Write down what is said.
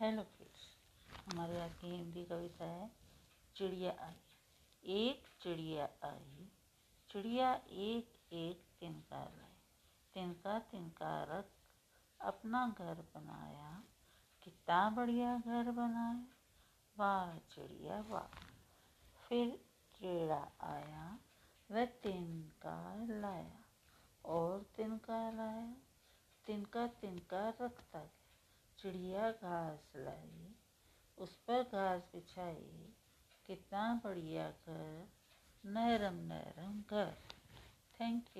Hello kids हमारे आज की हिंदी कविता है, चिड़िया आई। एक चिड़िया आई, चिड़िया एक एक तिनका लाई तिनका तिनका रख अपना घर बनाया, कितना बढ़िया घर बनाया। वाह चिड़िया वाह। फिर चिड़ा आया, वह तिनका लाया और तिनका लाया। तिनका तिनका रखता गया। चिड़िया घास लाई, उस पर घास बिछाई, कितना बढ़िया घर नरम नरम घर। Thank you